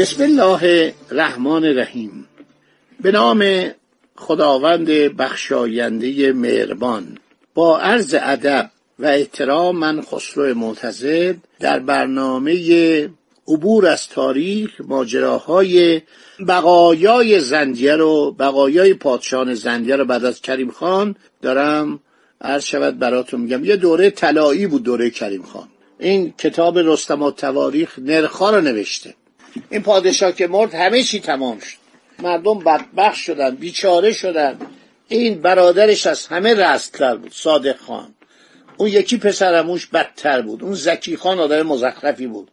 بسم الله الرحمن الرحیم. به نام خداوند بخشاینده مهربان. با عرض ادب و احترام من خسرو معتزد در برنامه عبور از تاریخ ماجراهای بقایای زندیه رو بقایای پادشاهان زندیه رو بعد از کریم خان دارم. عرض شود براتون میگم یه دوره طلایی بود دوره کریم خان. این کتاب رستم و تواریخ نرخا رو نوشته. این پادشاه که مرد همه چی تمام شد. مردم بدبخت شدن بیچاره شدن. این برادرش از همه رستتر بود صادق خان. اون یکی پسرموش بدتر بود اون زکی خان آدم مزخرفی بود.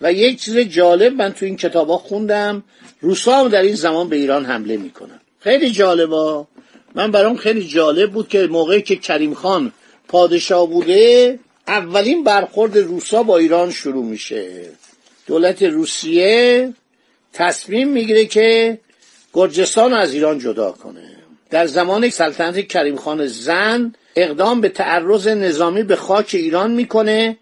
و یک چیز جالب من تو این کتابا خوندم روسا هم در این زمان به ایران حمله می‌کنن. خیلی جالبا من برام خیلی جالب بود که موقعی که کریم خان پادشاه بوده اولین برخورد روسا با ایران شروع میشه. دولت روسیه تصمیم می‌گیره که گرجستان از ایران جدا کنه. در زمان سلطنت کریم خان زن اقدام به تعرض نظامی به خاک ایران می‌کنه.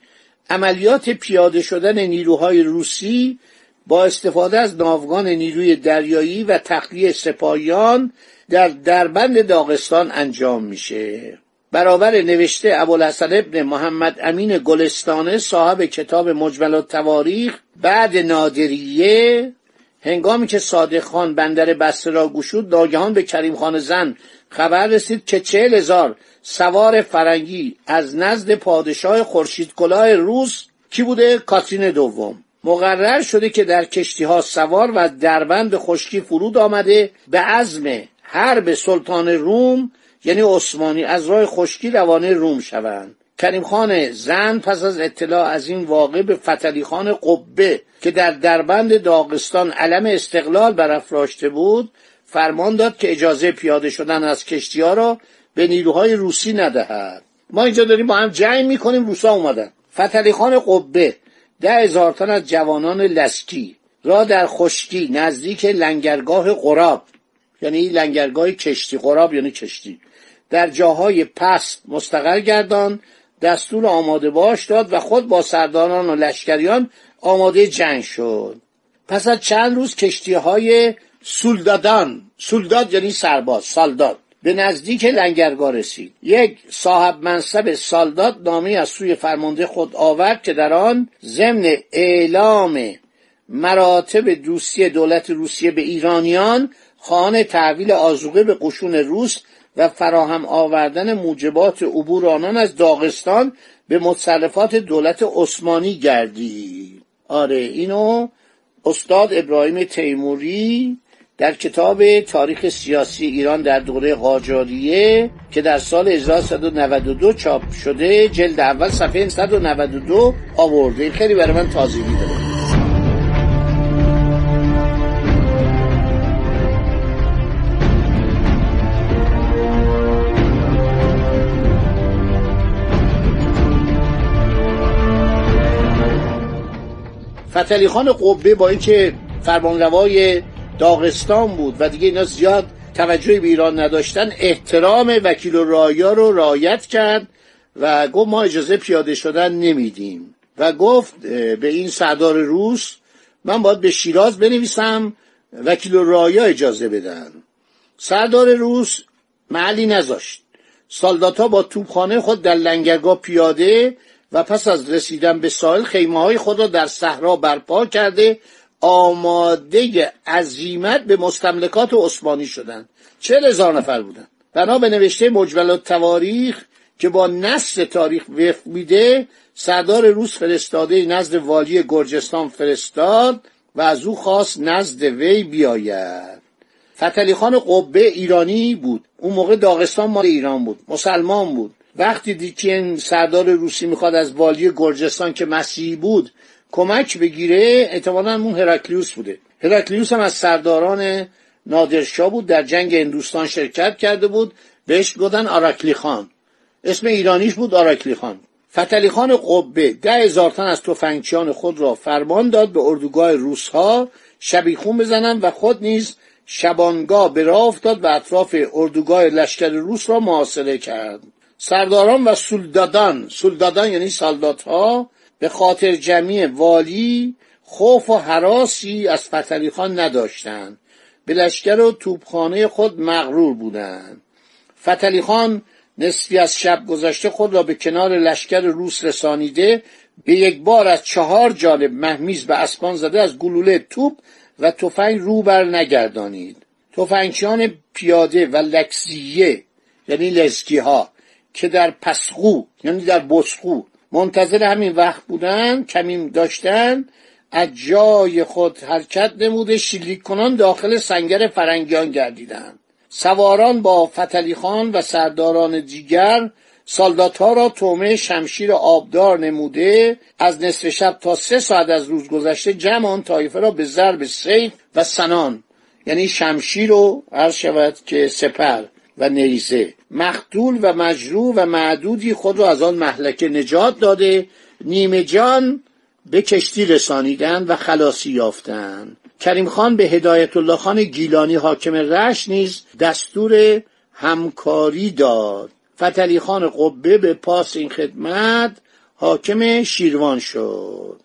عملیات پیاده شدن نیروهای روسی با استفاده از ناوگان نیروی دریایی و تخلیه سپاهیان در دربند داغستان انجام میشه. برابر نوشته ابوالحسن ابن محمد امین گلستانه صاحب کتاب مجمل تواریخ بعد نادریه هنگامی که صادق خان بندر بسته را گشود ناگهان به کریم خان زن خبر رسید که چهل هزار سوار فرنگی از نزد پادشاه خورشید کلاه روس کی بوده؟ کاترین دوم. مقرر شده که در کشتی ها سوار و دربند خشکی فرود آمده به عزم حرب سلطان روم یعنی عثمانی از راه خشکی روانه روم شوند. کریم خان زن پس از اطلاع از این واقع به فتلی خان قبه که در دربند داغستان علم استقلال برافراشته بود فرمان داد که اجازه پیاده شدن از کشتی ها را به نیروهای روسی ندهد. ما اینجا داریم با هم جنگ می‌کنیم روسا اومدن. فتلی خان قبه ده هزار تن از جوانان لسکی را در خشکی نزدیک لنگرگاه قراب یعنی لنگرگاه کشتی قراب یعنی کشتی در جاهای پست مستقر گردان دستور آماده باش داد و خود با سرداران و لشکریان آماده جنگ شد. پس از چند روز کشتی های سولدادان سولداد یعنی سرباز سالداد به نزدیک لنگرگاه رسید. یک صاحب منصب سالداد نامی از سوی فرمانده خود آورد که در آن ضمن اعلام مراتب دوستی دولت روسیه به ایرانیان خانه تحویل آزوقه به قشون روس و فراهم آوردن موجبات عبور آنان از داغستان به متصرفات دولت عثمانی گردید. آره اینو استاد ابراهیم تیموری در کتاب تاریخ سیاسی ایران در دوره قاجاریه که در سال 1192 چاپ شده جلد اول صفحه 192 آورده. خیلی برای من تازگی داره. فتلی خان قبه با اینکه فرمانروای داغستان بود و دیگه اینا زیاد توجهی به ایران نداشتن احترام وکیل و رایا رو رایت کرد و گفت ما اجازه پیاده شدن نمیدیم. و گفت به این سردار روس من باید به شیراز بنویسم وکیل و رایا اجازه بدن. سردار روس محلی نذاشت. سالداتا با توپخانه خود در لنگرگاه پیاده و پس از رسیدن به ساحل خیمه های خود را در صحرا برپا کرده آماده عزیمت به مستملکات عثمانی شدند. چه هزار نفر بودند. بنا به نوشته مجمل تواریخ که با نصر تاریخ وفق میده سردار روس فرستاده نزد والی گرجستان فرستاد و از او خواست نزد وی بیاید. فتلی خان قبه ایرانی بود. اون موقع داغستان مال ایران بود. مسلمان بود. وقتی این سردار روسی می‌خواد از والی گرجستان که مسیحی بود کمک بگیره احتمالا اون هرکلیوس بوده. هرکلیوس هم از سرداران نادرشاه بود در جنگ هندوستان شرکت کرده بود بهش گفتن آراکلی خان. اسم ایرانیش بود آراکلی خان. فتلی خان قبه ده هزار تن از تفنگچیان خود را فرمان داد به اردوگاه روسها شبیخون بزنند و خود نیز شبانگاه به راه افتاد و اطراف اردوگاه لشکر روس را محاصره کرد. سرداران و سلدادان سلدادان یعنی سالدات ها به خاطر جمعی والی خوف و حراسی از فتلی خان نداشتند به لشکر و توپخانه خود مغرور بودند فتلی خان نصفی از شب گذشته خود را به کنار لشکر روس رسانیده به یک بار از چهار جانب مهمیز به اسبان زده از گلوله توپ و تفنگ رو بر نگردانید. تفنگچیان پیاده و لکزیه یعنی لزکی ها که در پسخو یعنی در بسخو منتظر همین وقت بودن کمیم داشتن از جای خود حرکت نموده شلیک کنان داخل سنگر فرنگیان گردیدند سواران با فتلی خان و سرداران دیگر سالدات ها را تومه شمشیر آبدار نموده از نصف شب تا سه ساعت از روز گذشته جمع آن طایفه را به ضرب سیف و سنان یعنی شمشیر و عرض شود که سپر. و نیزه مقتول و مجروح و معدودی خود را از آن محلکه نجات داده. نیمه جان به کشتی رسانیدند و خلاصی یافتند کریم خان به هدایت الله خان گیلانی حاکم رش نیز دستور همکاری داد. فتلی خان قبه به پاس این خدمت حاکم شیروان شد.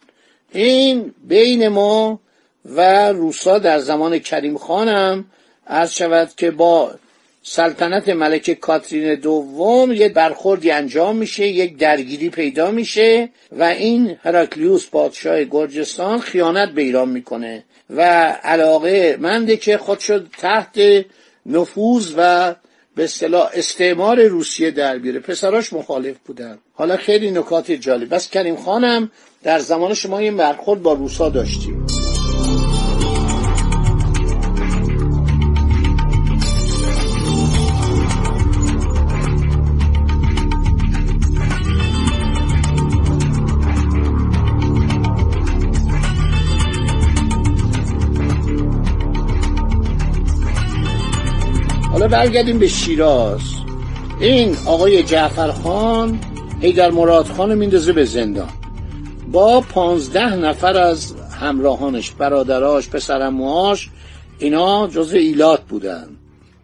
این بین ما و روسا در زمان کریم خانم عرض شود که با سلطنت ملکه کاترین دوم یه برخوردی انجام میشه یک درگیری پیدا میشه و این هراکلیوس پادشاه گرجستان خیانت به ایران می‌کنه و علاقه منده که خودشو تحت نفوذ و به اصطلاح استعمار روسیه در بیاره. پسراش مخالف بودن. حالا خیلی نکات جالب. بس کریم خانم در زمان شما این برخورد با روسا داشتیم. حالا برگردیم به شیراز. این آقای جعفرخان هیدر مراد خان میندازه به زندان. با پانزده نفر از همراهانش برادراش پسرموهاش اینا جزو ایلات بودن.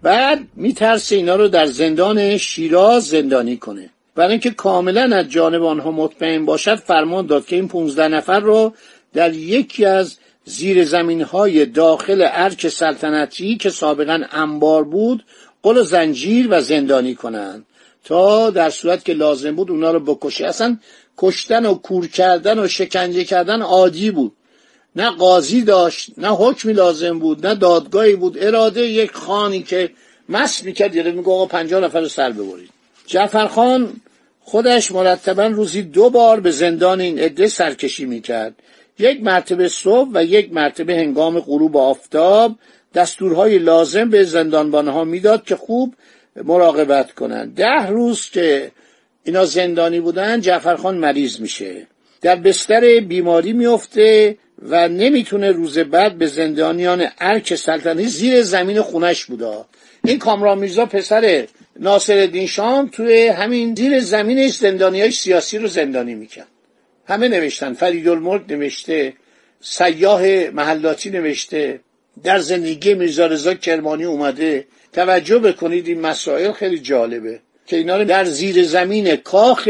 بعد میترسه اینا رو در زندان شیراز زندانی کنه. برای اینکه کاملا از جانب آنها مطمئن باشد فرمان داد که این پونزده نفر رو در یکی از زیر زمین های داخل ارک سلطنتی که سابقا انبار بود قل و زنجیر و زندانی کنند. تا در صورت که لازم بود اونا رو بکشه. اصلا کشتن و کور کردن و شکنجه کردن عادی بود. نه قاضی داشت نه حکمی لازم بود نه دادگاهی بود. اراده یک خانی که مس می‌کرد یه میگه آقا پنجاه نفر رو سر ببرید. جعفرخان خودش مرتبا روزی دو بار به زندان این عده سرکشی می‌کرد. یک مرتبه صبح و یک مرتبه هنگام غروب آفتاب دستورهای لازم به زندانبانها می‌داد که خوب مراقبت کنند. ده روز که اینا زندانی بودن جعفرخان مریض میشه. در بستر بیماری میفته و نمی‌تونه روز بعد به زندانیان ارک سلطنتی زیر زمین خونش بودا. این کامران میرزا پسر ناصر شام توی همین زیر زمینش زندانی های سیاسی رو زندانی می‌کرد. همه نوشتن. فرید الملک نوشته سیاه محلاتی نوشته در زندگی میرزا رضا کرمانی اومده. توجه بکنید این مسائل خیلی جالبه که اینا رو در زیر زمین کاخ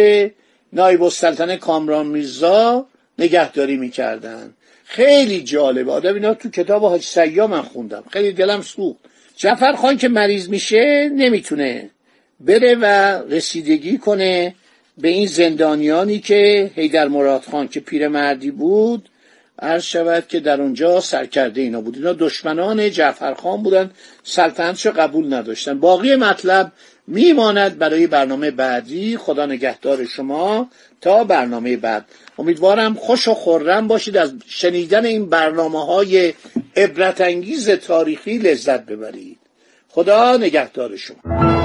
نایب السلطنه کامران میرزا نگهداری می‌کردن. خیلی جالبه. آدم اینا تو کتاب حاج سیا من خوندم. خیلی دلم سوخت. جعفر خان که مریض میشه نمی‌تونه بره و رسیدگی کنه. به این زندانیانی که هیدر مراد خان که پیرمردی بود عرض شود که در اونجا سرکرده اینا بود. اینا دشمنان جعفرخان بودن سلطنتش قبول نداشتن. باقی مطلب میماند برای برنامه بعدی. خدا نگهدار شما تا برنامه بعد. امیدوارم خوش و خورم باشید. از شنیدن این برنامه های عبرت انگیز تاریخی لذت ببرید. خدا نگهدار شما.